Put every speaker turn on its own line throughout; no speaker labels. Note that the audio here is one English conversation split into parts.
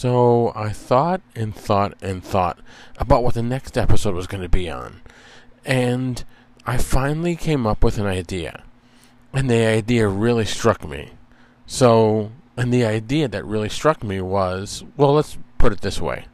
So I thought and thought and thought about what the next episode was going to be on. And I finally came up with an idea. And the idea really struck me. So, and the idea that really struck me was well, let's put it this way.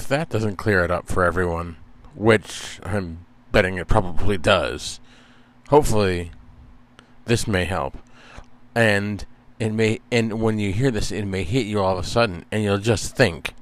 If that doesn't clear it up for everyone, which I'm betting it probably does, hopefully this may help. And it may and when you hear this it may hit you all of a sudden and you'll just think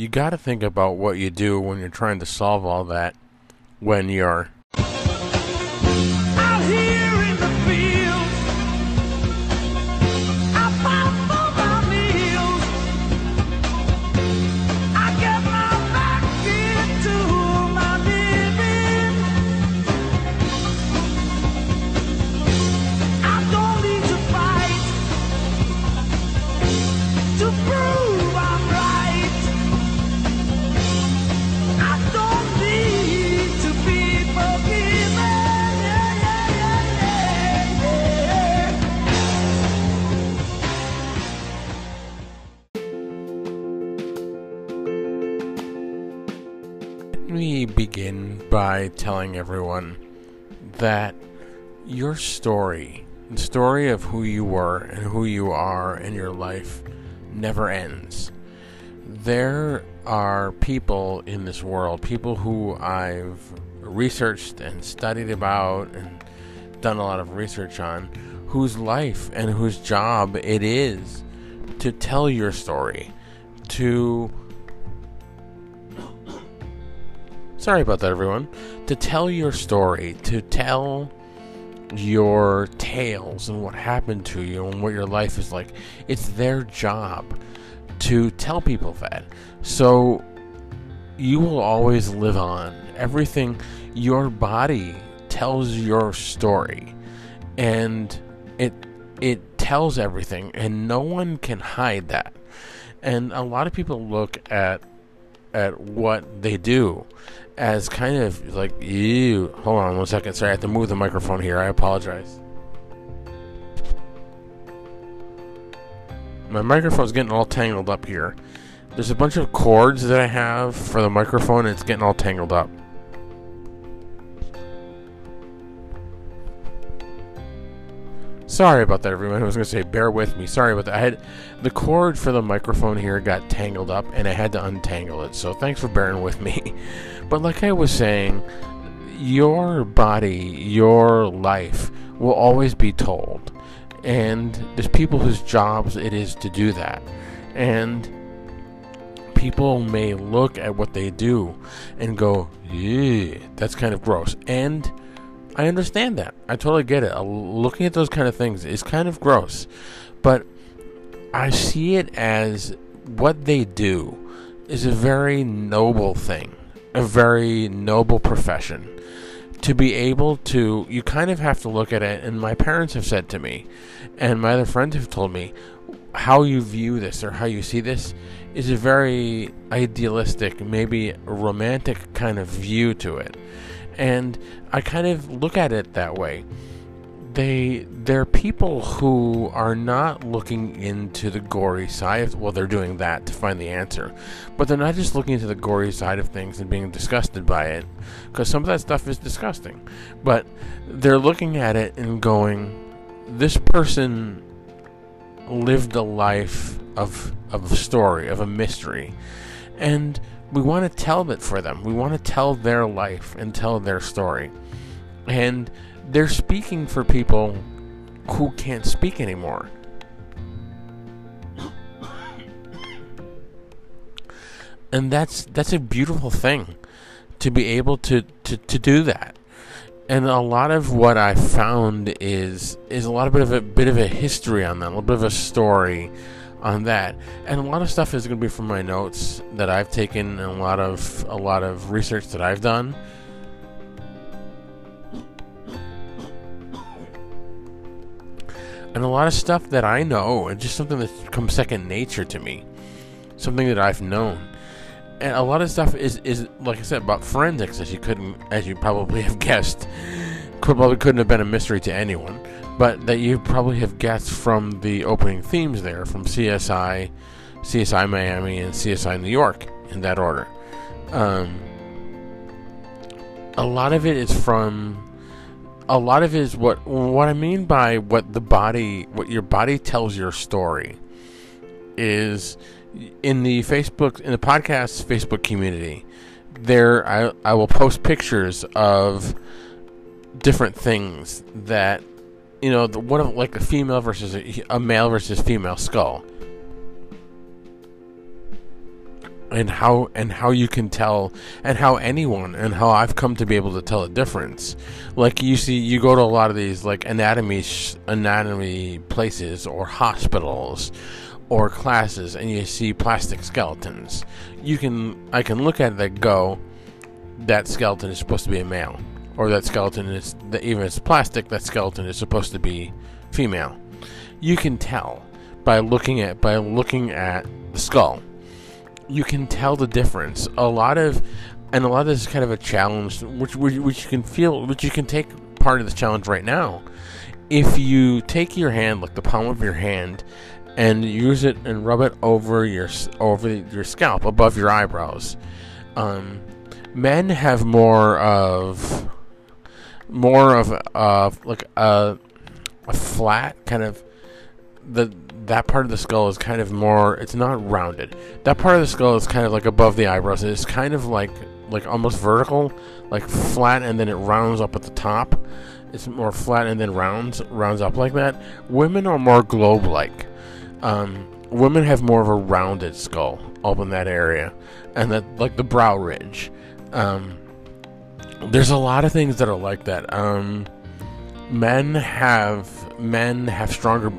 you got to think about what you do when you're trying to solve all that when you're by telling everyone that your story, the story of who you were and who you are in your life, never ends. There are people in this world, people who I've researched and studied about and done a lot of research on, whose life and whose job it is to tell your story, to Sorry about that, everyone. To tell your story, to tell your tales and what happened to you and what your life is like, it's their job to tell people that. So you will always live on. Everything, your body tells your story, and it it tells everything, and no one can hide that. And a lot of people look at at what they do as kind of like ew. Hold on one second. Sorry, I have to move the microphone here. I apologize. My microphone's getting all tangled up here. There's a bunch of cords that I have for the microphone, and it's getting all tangled up. Sorry about that, everyone. I was going to say, bear with me. Sorry about that. I had the cord for the microphone here got tangled up, and I had to untangle it. So thanks for bearing with me. But like I was saying, your body, your life will always be told, and there's people whose jobs it is to do that, and people may look at what they do and go, "Yeah, that's kind of gross," and I understand that. I totally get it. Looking at those kind of things is kind of gross. But I see it as what they do is a very noble thing, a very noble profession. To be able to, you kind of have to look at it, and my parents have said to me, and my other friends have told me, how you view this or how you see this is a very idealistic, maybe romantic kind of view to it. And I kind of look at it that way. they they're people who are not looking into the gory side. Well, they're doing that to find the answer, but they're not just looking into the gory side of things and being disgusted by it, because some of that stuff is disgusting. But they're looking at it and going, "This person lived a life of of a story, of a mystery, and we want to tell it for them. We want to tell their life and tell their story, and." they're speaking for people who can't speak anymore. And that's that's a beautiful thing to be able to, to, to do that. And a lot of what I found is is a lot of bit of a bit of a history on that, a little bit of a story on that. And a lot of stuff is going to be from my notes that I've taken and a lot of a lot of research that I've done and a lot of stuff that I know, and just something that's become second nature to me, something that I've known. And a lot of stuff is, is like I said about forensics, as you couldn't, as you probably have guessed, could, probably couldn't have been a mystery to anyone, but that you probably have guessed from the opening themes there, from CSI, CSI Miami, and CSI New York, in that order. Um, a lot of it is from a lot of it is what what I mean by what the body what your body tells your story is in the Facebook in the podcast Facebook community there I, I will post pictures of different things that you know the one of like a female versus a, a male versus female skull and how and how you can tell and how anyone and how I've come to be able to tell a difference. Like you see, you go to a lot of these like anatomy sh- anatomy places or hospitals or classes, and you see plastic skeletons. You can I can look at it and go, that skeleton is supposed to be a male, or that skeleton is even if it's plastic, that skeleton is supposed to be female. You can tell by looking at by looking at the skull you can tell the difference. A lot of, and a lot of this is kind of a challenge, which which you can feel, which you can take part of the challenge right now. If you take your hand, like the palm of your hand, and use it and rub it over your over your scalp, above your eyebrows, um, men have more of more of uh, like a a flat kind of the that part of the skull is kind of more it's not rounded. That part of the skull is kind of like above the eyebrows. It's kind of like like almost vertical like flat and then it rounds up at the top. It's more flat and then rounds rounds up like that. Women are more globe like um, women have more of a rounded skull up in that area and that like the brow ridge. Um, there's a lot of things that are like that. Um, men have men have stronger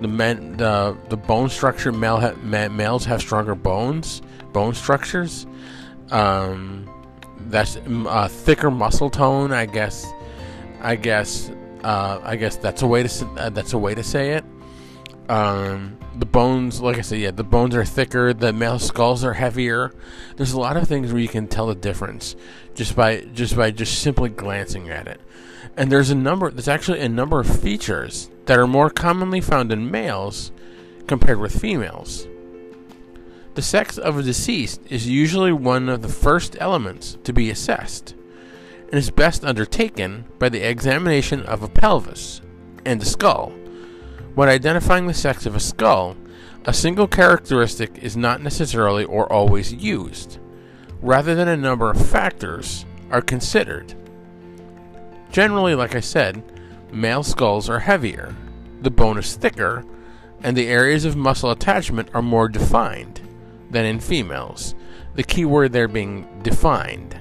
the men the the bone structure male ha, males have stronger bones bone structures. Um, that's a thicker muscle tone i guess. I guess uh, i guess that's a way to uh, that's a way to say it um, the bones like i said yeah the bones are thicker the male skulls are heavier there's a lot of things where you can tell the difference just by just by just simply glancing at it and there's a number there's actually a number of features that are more commonly found in males compared with females. The sex of a deceased is usually one of the first elements to be assessed and is best undertaken by the examination of a pelvis and a skull. When identifying the sex of a skull, a single characteristic is not necessarily or always used. Rather than a number of factors are considered. Generally, like I said, Male skulls are heavier, the bone is thicker, and the areas of muscle attachment are more defined than in females. The key word there being defined.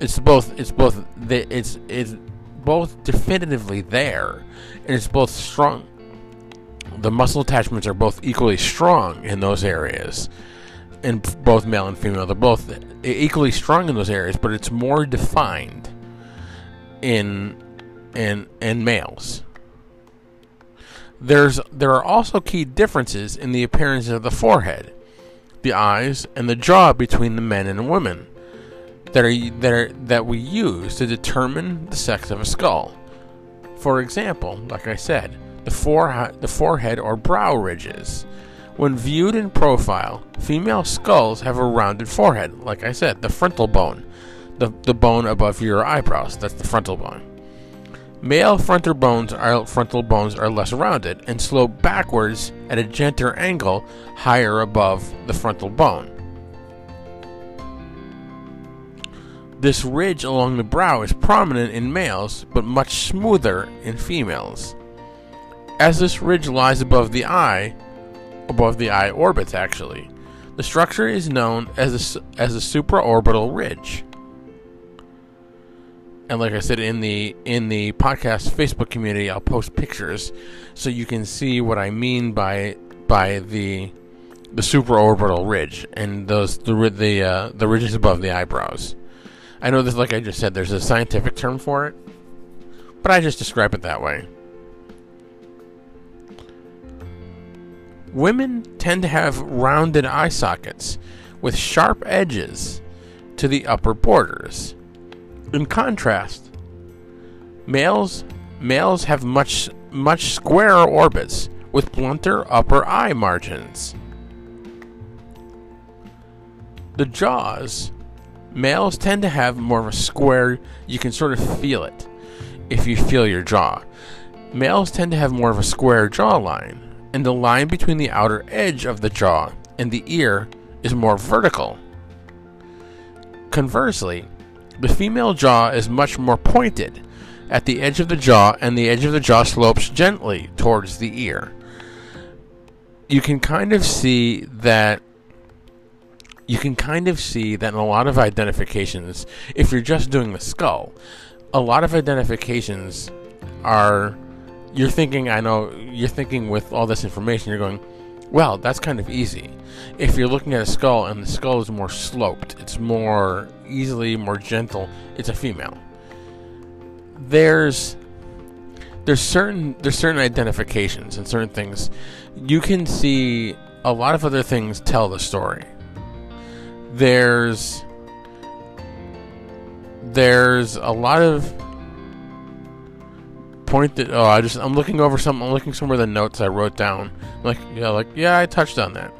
It's both. It's both. The, It's it's both definitively there, and it's both strong. The muscle attachments are both equally strong in those areas, in both male and female. They're both equally strong in those areas, but it's more defined in in in males. There's there are also key differences in the appearance of the forehead, the eyes, and the jaw between the men and women that are that are that we use to determine the sex of a skull. For example, like I said, the, fore- the forehead or brow ridges. When viewed in profile, female skulls have a rounded forehead, like I said, the frontal bone, the, the bone above your eyebrows, that's the frontal bone. Male frontal bones are frontal bones are less rounded and slope backwards at a gentler angle higher above the frontal bone. This ridge along the brow is prominent in males but much smoother in females. As this ridge lies above the eye, above the eye orbits actually, the structure is known as a, as a supraorbital ridge. And like I said in the in the podcast Facebook community, I'll post pictures so you can see what I mean by by the the supraorbital ridge and those the the uh, the ridges above the eyebrows. I know this, like I just said, there's a scientific term for it, but I just describe it that way. Women tend to have rounded eye sockets with sharp edges to the upper borders. In contrast, males males have much much squarer orbits with blunter upper eye margins. The jaws, males tend to have more of a square, you can sort of feel it if you feel your jaw. Males tend to have more of a square jawline, and the line between the outer edge of the jaw and the ear is more vertical. Conversely, the female jaw is much more pointed at the edge of the jaw, and the edge of the jaw slopes gently towards the ear. You can kind of see that. You can kind of see that in a lot of identifications, if you're just doing the skull, a lot of identifications are. You're thinking, I know, you're thinking with all this information, you're going, well, that's kind of easy. If you're looking at a skull and the skull is more sloped, it's more easily more gentle, it's a female. There's there's certain there's certain identifications and certain things you can see a lot of other things tell the story. There's there's a lot of point that oh I just I'm looking over some I'm looking somewhere the notes I wrote down. Like yeah like yeah I touched on that.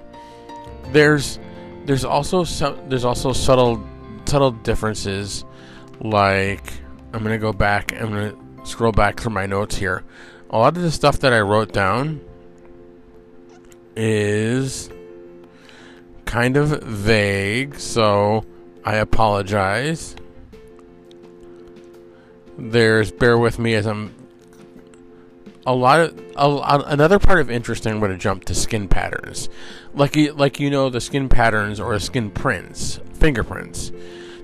There's there's also some there's also subtle subtle differences. Like I'm gonna go back I'm gonna scroll back through my notes here. A lot of the stuff that I wrote down is kind of vague so I apologize there's bear with me as I'm a lot of a, another part of interest I'm going to jump to skin patterns, like you, like you know the skin patterns or skin prints, fingerprints.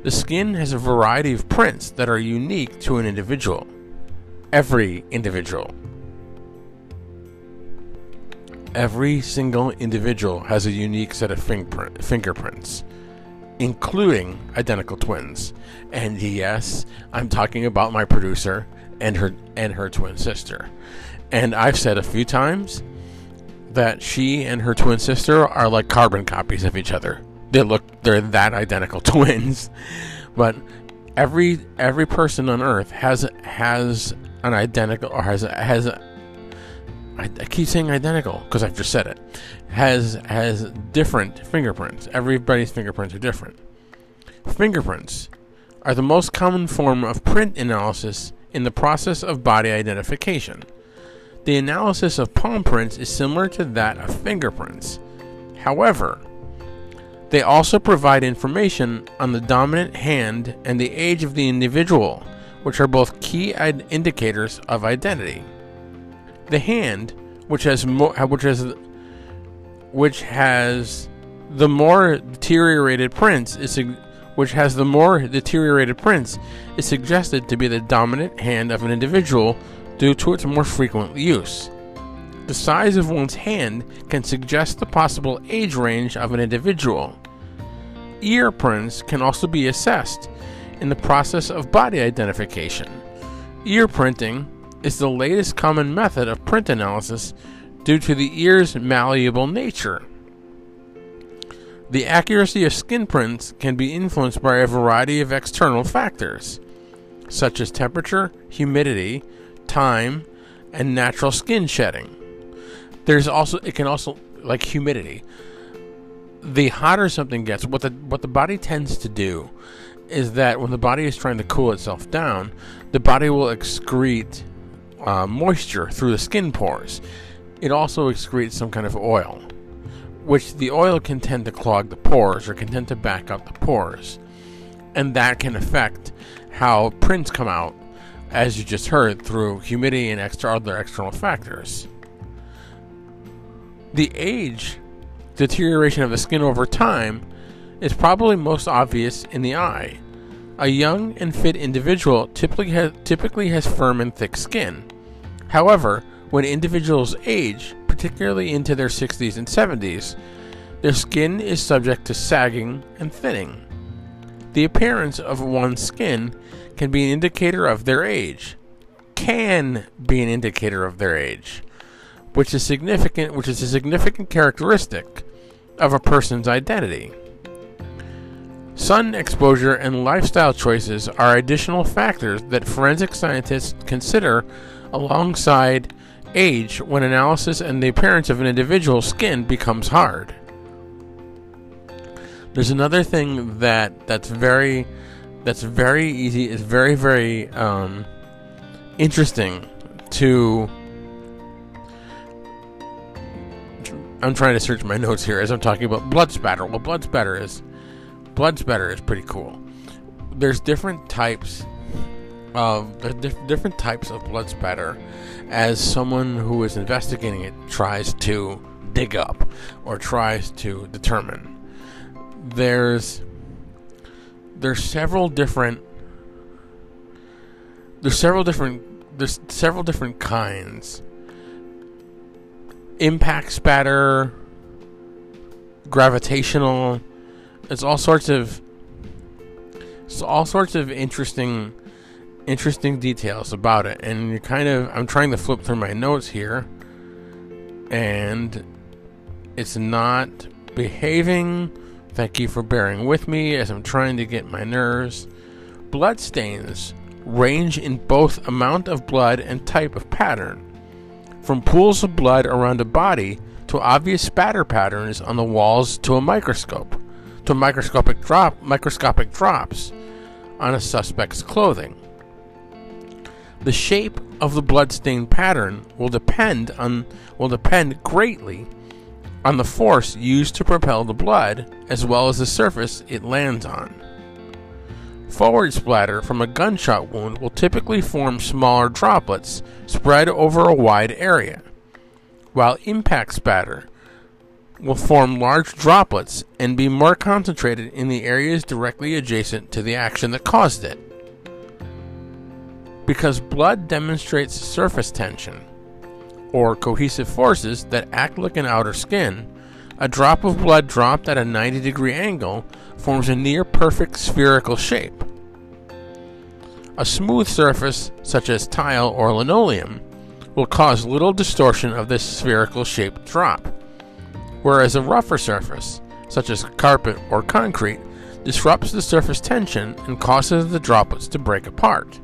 The skin has a variety of prints that are unique to an individual. Every individual. Every single individual has a unique set of fingerprint, fingerprints, including identical twins. And yes, I'm talking about my producer and her and her twin sister. And I've said a few times that she and her twin sister are like carbon copies of each other. They look they're that identical twins. But every every person on earth has has an identical or has has I, I keep saying identical because I've just said it. Has has different fingerprints. Everybody's fingerprints are different. Fingerprints are the most common form of print analysis in the process of body identification. The analysis of palm prints is similar to that of fingerprints. However, they also provide information on the dominant hand and the age of the individual, which are both key indicators of identity. The hand, which has more, which has, which has the more deteriorated prints, is which has the more deteriorated prints, is suggested to be the dominant hand of an individual due to its more frequent use. The size of one's hand can suggest the possible age range of an individual. Ear prints can also be assessed in the process of body identification. Ear printing is the latest common method of print analysis due to the ear's malleable nature. The accuracy of skin prints can be influenced by a variety of external factors, such as temperature, humidity, time, and natural skin shedding. There's also it can also like humidity. The hotter something gets, what the what the body tends to do is that when the body is trying to cool itself down, the body will excrete uh, moisture through the skin pores. It also excretes some kind of oil, which the oil can tend to clog the pores or can tend to back up the pores. And that can affect how prints come out, as you just heard, through humidity and extra other external factors. The age deterioration of the skin over time is probably most obvious in the eye. A young and fit individual typically has, typically has firm and thick skin. However, when individuals age, particularly into their 60s and 70s, their skin is subject to sagging and thinning. The appearance of one's skin can be an indicator of their age. Can be an indicator of their age, which is significant which is a significant characteristic of a person's identity. Sun exposure and lifestyle choices are additional factors that forensic scientists consider alongside age when analysis and the appearance of an individual's skin becomes hard. There's another thing that that's very that's very easy is very very um, interesting to I'm trying to search my notes here as I'm talking about blood spatter. Well, blood spatter is blood spatter is pretty cool. There's different types of there's dif- different types of blood spatter as someone who is investigating it tries to dig up or tries to determine. There's there's several different there's several different there's several different kinds impact spatter, gravitational. It's all sorts of it's all sorts of interesting interesting details about it. And you're kind of I'm trying to flip through my notes here and it's not behaving. Thank you for bearing with me as I'm trying to get my nerves. Blood stains range in both amount of blood and type of pattern from pools of blood around a body to obvious spatter patterns on the walls to a microscope, to microscopic drop microscopic drops on a suspect's clothing. The shape of the bloodstain pattern will depend on will depend greatly on the force used to propel the blood as well as the surface it lands on. Forward splatter from a gunshot wound will typically form smaller droplets spread over a wide area, while impact spatter will form large droplets and be more concentrated in the areas directly adjacent to the action that caused it. Because blood demonstrates surface tension, or cohesive forces that act like an outer skin, a drop of blood dropped at a 90 degree angle forms a near perfect spherical shape. A smooth surface, such as tile or linoleum, will cause little distortion of this spherical shaped drop, whereas a rougher surface, such as carpet or concrete, disrupts the surface tension and causes the droplets to break apart.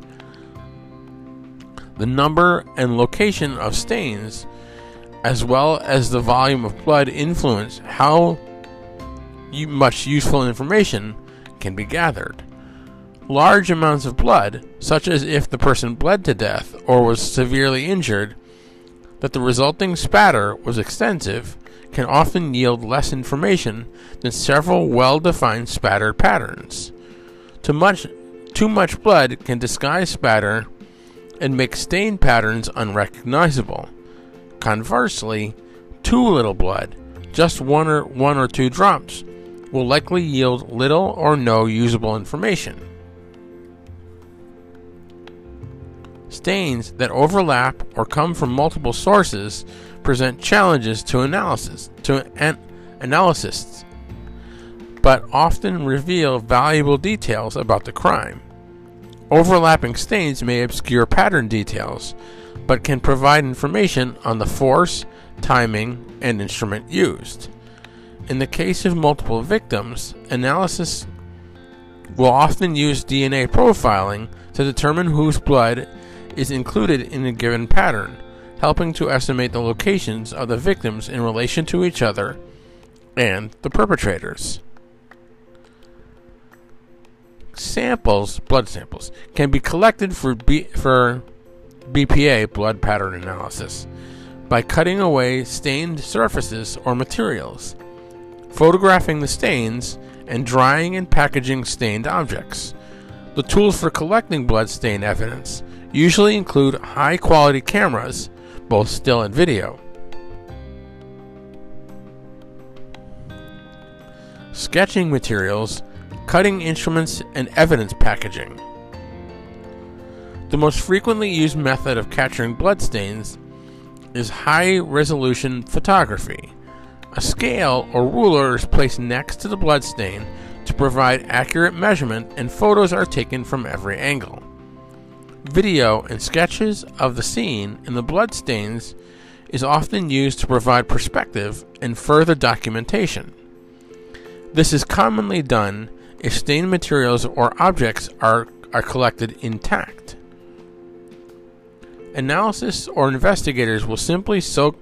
The number and location of stains, as well as the volume of blood, influence how much useful information can be gathered. Large amounts of blood, such as if the person bled to death or was severely injured, that the resulting spatter was extensive, can often yield less information than several well defined spatter patterns. Too much, too much blood can disguise spatter and make stain patterns unrecognizable. Conversely, too little blood, just one or one or two drops, will likely yield little or no usable information. Stains that overlap or come from multiple sources present challenges to analysis to an- analysts, but often reveal valuable details about the crime. Overlapping stains may obscure pattern details, but can provide information on the force, timing, and instrument used. In the case of multiple victims, analysis will often use DNA profiling to determine whose blood is included in a given pattern, helping to estimate the locations of the victims in relation to each other and the perpetrators. Samples, blood samples, can be collected for, B, for BPA, blood pattern analysis, by cutting away stained surfaces or materials, photographing the stains, and drying and packaging stained objects. The tools for collecting blood stain evidence usually include high quality cameras, both still and video. Sketching materials, cutting instruments, and evidence packaging. The most frequently used method of capturing bloodstains is high resolution photography. A scale or ruler is placed next to the bloodstain to provide accurate measurement, and photos are taken from every angle. Video and sketches of the scene and the bloodstains is often used to provide perspective and further documentation. This is commonly done if stained materials or objects are, are collected intact. Analysis or investigators will simply soak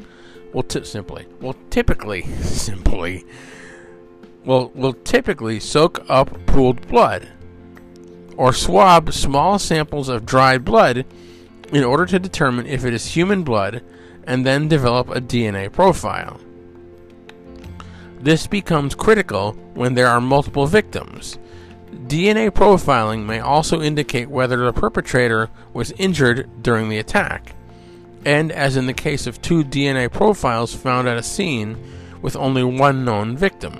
will t- simply will typically simply will will typically soak up pooled blood or swab small samples of dried blood in order to determine if it is human blood and then develop a DNA profile. This becomes critical when there are multiple victims. DNA profiling may also indicate whether the perpetrator was injured during the attack, and as in the case of two DNA profiles found at a scene with only one known victim.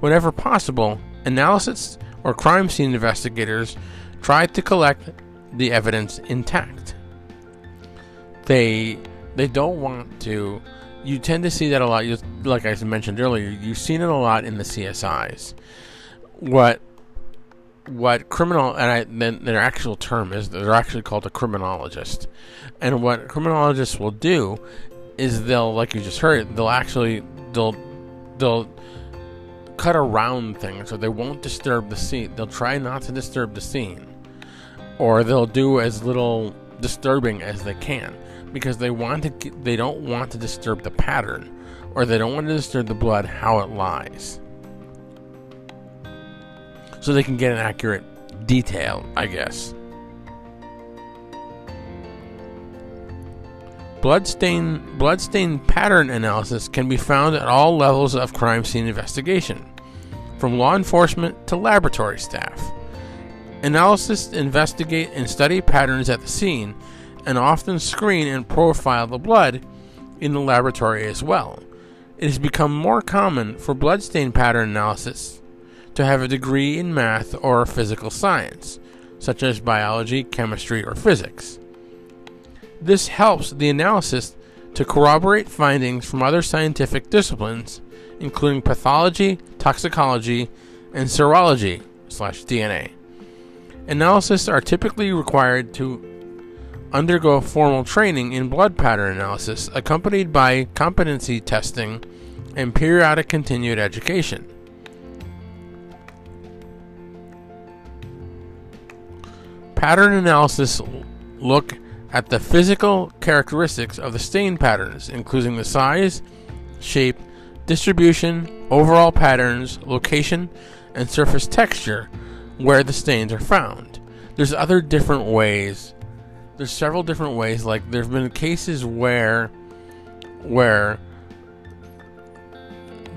Whenever possible, analysis or crime scene investigators try to collect the evidence intact. They they don't want to. You tend to see that a lot. You, like I mentioned earlier, you've seen it a lot in the CSIs. What what criminal and I, then their actual term is they're actually called a criminologist, and what criminologists will do is they'll like you just heard they'll actually they'll they'll cut around things, so they won't disturb the scene. They'll try not to disturb the scene, or they'll do as little disturbing as they can because they want to. They don't want to disturb the pattern, or they don't want to disturb the blood how it lies, so they can get an accurate detail, I guess. Bloodstain, bloodstain pattern analysis can be found at all levels of crime scene investigation, from law enforcement to laboratory staff. Analysts investigate and study patterns at the scene and often screen and profile the blood in the laboratory as well. It has become more common for bloodstain pattern analysis to have a degree in math or physical science, such as biology, chemistry, or physics. This helps the analysis to corroborate findings from other scientific disciplines, including pathology, toxicology, and serology slash DNA. Analysis are typically required to undergo formal training in blood pattern analysis, accompanied by competency testing and periodic continued education. Pattern analysis look at the physical characteristics of the stain patterns, including the size, shape, distribution, overall patterns, location, and surface texture where the stains are found. There's other different ways. There's several different ways. Like there've been cases where where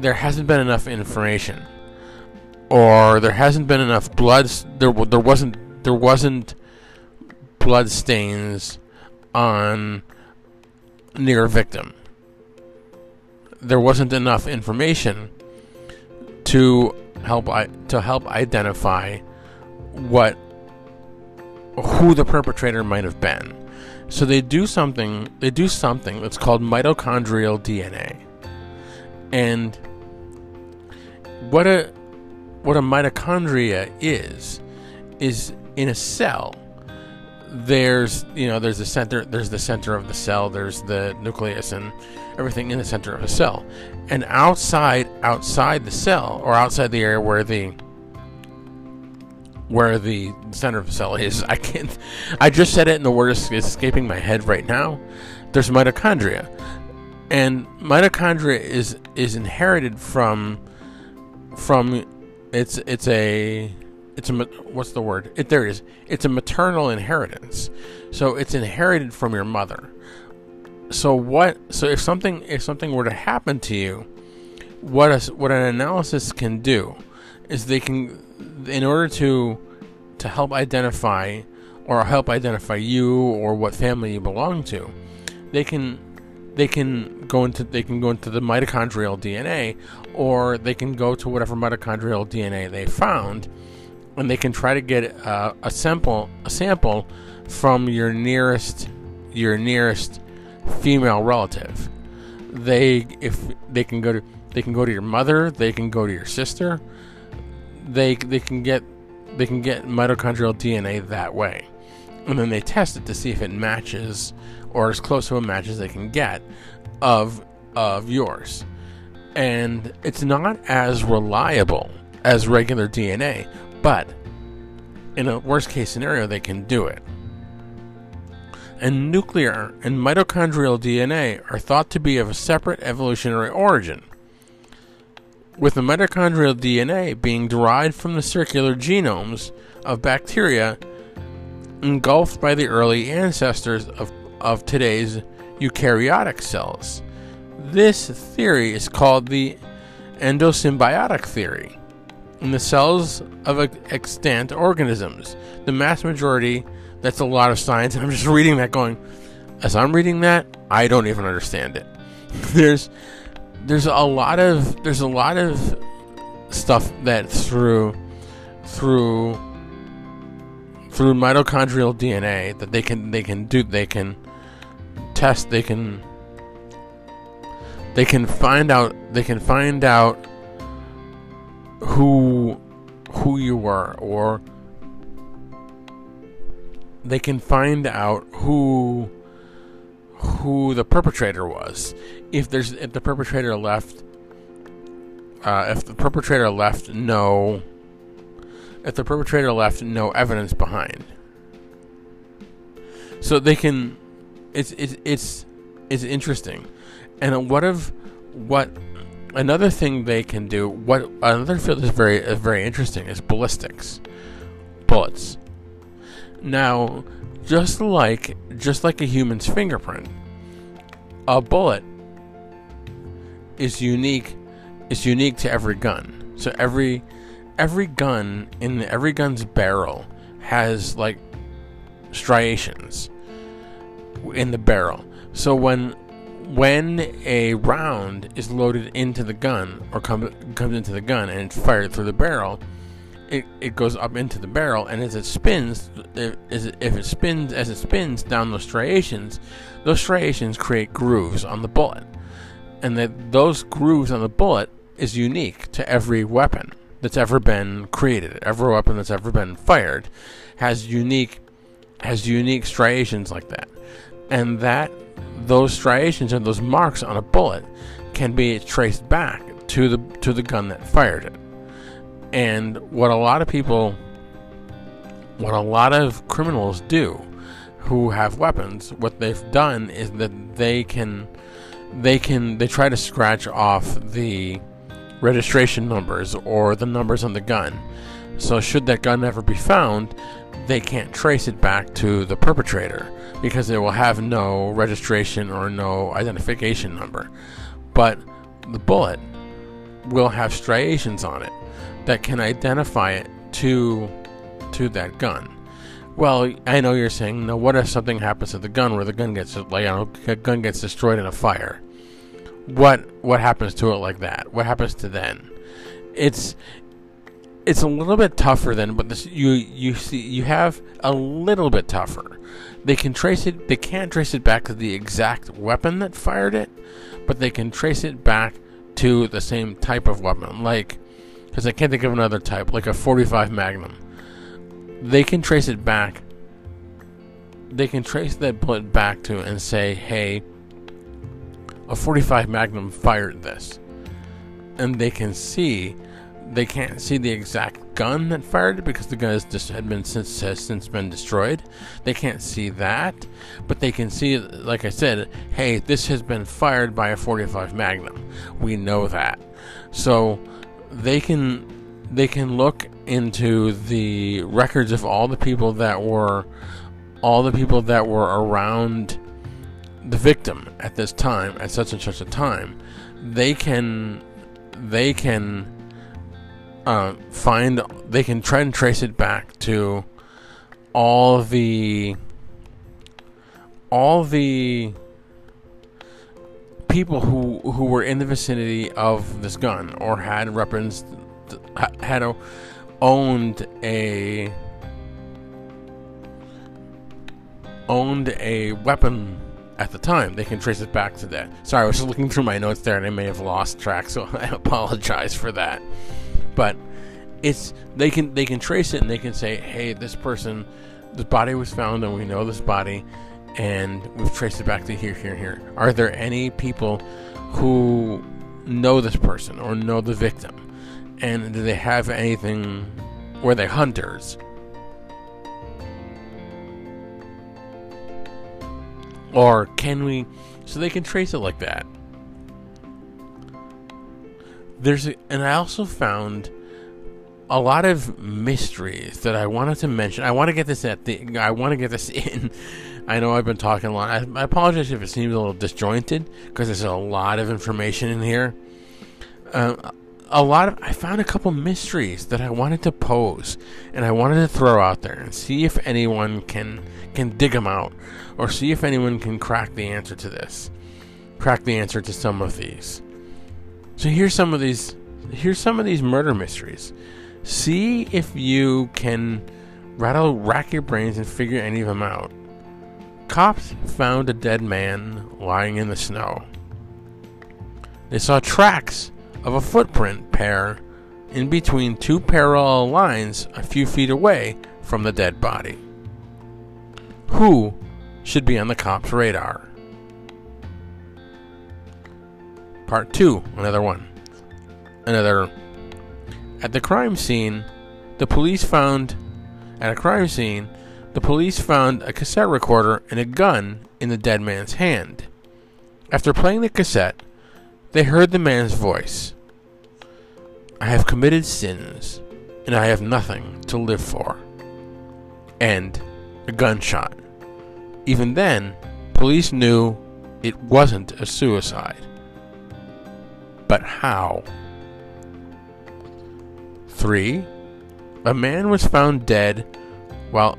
there hasn't been enough information or there hasn't been enough blood there there wasn't there wasn't blood stains on near victim. There wasn't enough information to help I, to help identify what who the perpetrator might have been. So they do something they do something that's called mitochondrial DNA. And what a what a mitochondria is is in a cell there's you know there's the center there's the center of the cell there's the nucleus and everything in the center of a cell and outside outside the cell or outside the area where the where the center of the cell is. I can't. I just said it, and the word is escaping my head right now. There's mitochondria, and mitochondria is is inherited from from it's it's a it's a what's the word? It there it is. It's a maternal inheritance. So it's inherited from your mother. So what? So if something if something were to happen to you, what a, what an analysis can do is they can in order to to help identify or help identify you or what family you belong to, they can they can go into they can go into the mitochondrial DNA or they can go to whatever mitochondrial DNA they found and they can try to get a sample a sample from your nearest your nearest female relative. They if they can go to they can go to your mother, they can go to your sister. They they can get they can get mitochondrial DNA that way. And then they test it to see if it matches or as close to a match as they can get of of yours. And it's not as reliable as regular DNA, but in a worst case scenario they can do it. And nuclear and mitochondrial DNA are thought to be of a separate evolutionary origin with the mitochondrial DNA being derived from the circular genomes of bacteria engulfed by the early ancestors of, of today's eukaryotic cells. This theory is called the endosymbiotic theory. In the cells of extant organisms, the mass majority, that's a lot of science, and I'm just reading that going, as I'm reading that, I don't even understand it. There's there's a lot of there's a lot of stuff that through through through mitochondrial DNA that they can they can do they can test they can they can find out they can find out who who you were or they can find out who who the perpetrator was. If there's if the perpetrator left, uh, if the perpetrator left no, if the perpetrator left no evidence behind, so they can, it's it's it's it's interesting, and what of what another thing they can do what another field is very is very interesting is ballistics. Bullets now just like just like a human's fingerprint, a bullet is unique is unique to every gun. So every every gun in every gun's barrel has like striations in the barrel. So when when a round is loaded into the gun or come, comes into the gun and it's fired through the barrel, it, it goes up into the barrel, and as it spins, if, if it spins as it spins down those striations, those striations create grooves on the bullet, and that those grooves on the bullet is unique to every weapon that's ever been created. Every weapon that's ever been fired has unique has unique striations like that, and that those striations and those marks on a bullet can be traced back to the to the gun that fired it. And what a lot of people, what a lot of criminals do who have weapons, what they've done is that they can, they can, they try to scratch off the registration numbers or the numbers on the gun. So, should that gun ever be found, they can't trace it back to the perpetrator because it will have no registration or no identification number. But the bullet will have striations on it that can identify it to to that gun. Well, I know you're saying, no. What if something happens to the gun where the gun gets like, you know, a gun gets destroyed in a fire? What what happens to it like that? What happens to then? It's it's a little bit tougher than, but this you you see you have a little bit tougher. They can trace it. They can't trace it back to the exact weapon that fired it, but they can trace it back to the same type of weapon. Like because I can't think of another type, like a 45 Magnum. They can trace it back. They can trace that bullet back to and say, hey, a 45 Magnum fired this. And they can see they can't see the exact gun that fired it because the gun has just had been since has since been destroyed. They can't see that, but they can see, like I said, hey, this has been fired by a 45 Magnum. We know that, so they can they can look into the records of all the people that were all the people that were around the victim at this time at such and such a time. They can they can uh, find they can try and trace it back to all the all the people who who were in the vicinity of this gun or had weapons had a, owned a owned a weapon at the time. They can trace it back to that. Sorry, I was just looking through my notes there and I may have lost track, so I apologize for that. But it's they can they can trace it and they can say, hey, this person, this body was found and we know this body, and we've traced it back to here, here, here. Are there any people who know this person or know the victim? And do they have anything? Were they hunters? Or can we. So they can trace it like that. There's a, and I also found a lot of mysteries that I wanted to mention. I want to get this at the. I want to get this in. I know I've been talking a lot. I, I apologize if it seems a little disjointed because there's a lot of information in here. Uh, a lot of I found a couple mysteries that I wanted to pose and I wanted to throw out there and see if anyone can can dig them out or see if anyone can crack the answer to this. Crack the answer to some of these. So here's some of these here's some of these murder mysteries. See if you can rattle rack your brains and figure any of them out. Cops found a dead man lying in the snow. They saw tracks of a footprint pair in between two parallel lines a few feet away from the dead body. Who should be on the cops' radar? Part 2, another one. Another. At the crime scene, the police found. At a crime scene, the police found a cassette recorder and a gun in the dead man's hand. After playing the cassette, they heard the man's voice I have committed sins, and I have nothing to live for. And a gunshot. Even then, police knew it wasn't a suicide. But how? 3. A man was found dead while,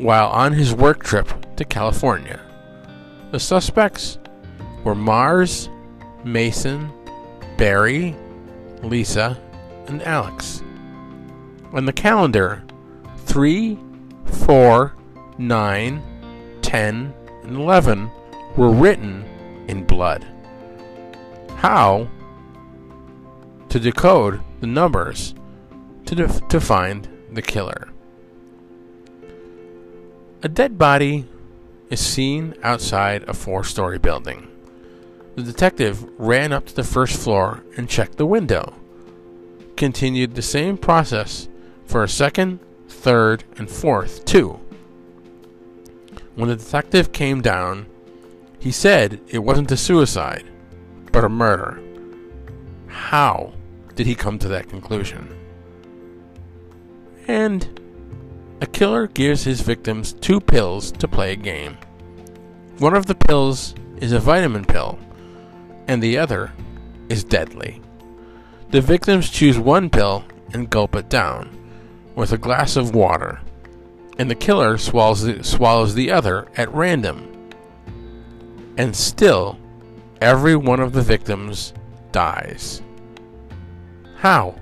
while on his work trip to California. The suspects were Mars, Mason, Barry, Lisa, and Alex. On the calendar, 3, 4, 9, 10, and 11 were written in blood. How to decode the numbers to, def- to find the killer? A dead body is seen outside a four story building. The detective ran up to the first floor and checked the window. Continued the same process for a second, third, and fourth, too. When the detective came down, he said it wasn't a suicide, but a murder. How did he come to that conclusion? And a killer gives his victims two pills to play a game. One of the pills is a vitamin pill, and the other is deadly. The victims choose one pill and gulp it down with a glass of water, and the killer swallows the, swallows the other at random. And still, every one of the victims dies. How?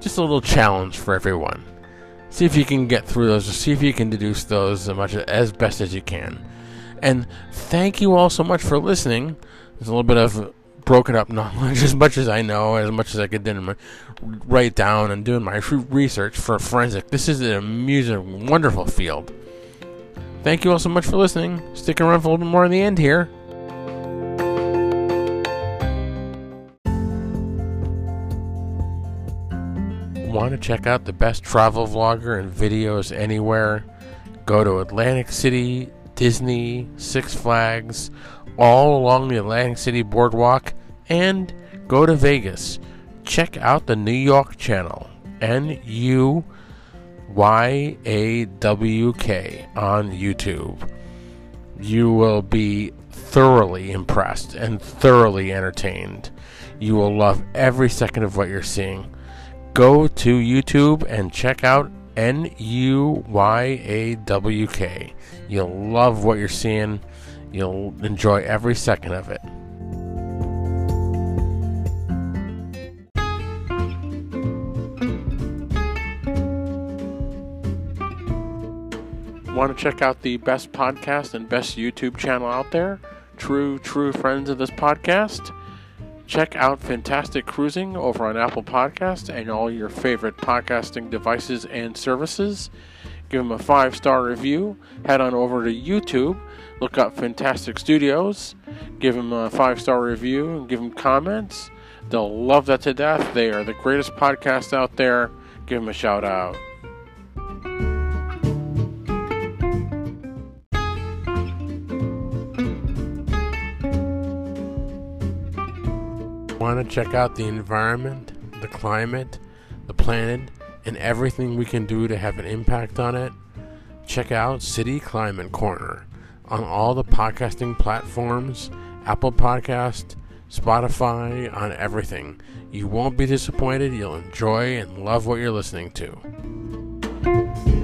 Just a little challenge for everyone. See if you can get through those, or see if you can deduce those as much as best as you can. And thank you all so much for listening. There's a little bit of broken up knowledge, as much as I know, as much as I could my, write down and doing my research for forensic. This is an amusing, wonderful field. Thank you all so much for listening. Stick around for a little bit more in the end here. Want to check out the best travel vlogger and videos anywhere? Go to Atlantic City, Disney, Six Flags, all along the Atlantic City boardwalk, and go to Vegas. Check out the New York channel, N U Y A W K, on YouTube. You will be thoroughly impressed and thoroughly entertained. You will love every second of what you're seeing. Go to YouTube and check out N U Y A W K. You'll love what you're seeing. You'll enjoy every second of it. Want to check out the best podcast and best YouTube channel out there? True, true friends of this podcast? Check out Fantastic Cruising over on Apple Podcast and all your favorite podcasting devices and services. Give them a five star review. Head on over to YouTube. Look up Fantastic Studios. Give them a five star review and give them comments. They'll love that to death. They are the greatest podcast out there. Give them a shout out. Want to check out the environment, the climate, the planet, and everything we can do to have an impact on it? Check out City Climate Corner on all the podcasting platforms Apple Podcast, Spotify, on everything. You won't be disappointed. You'll enjoy and love what you're listening to.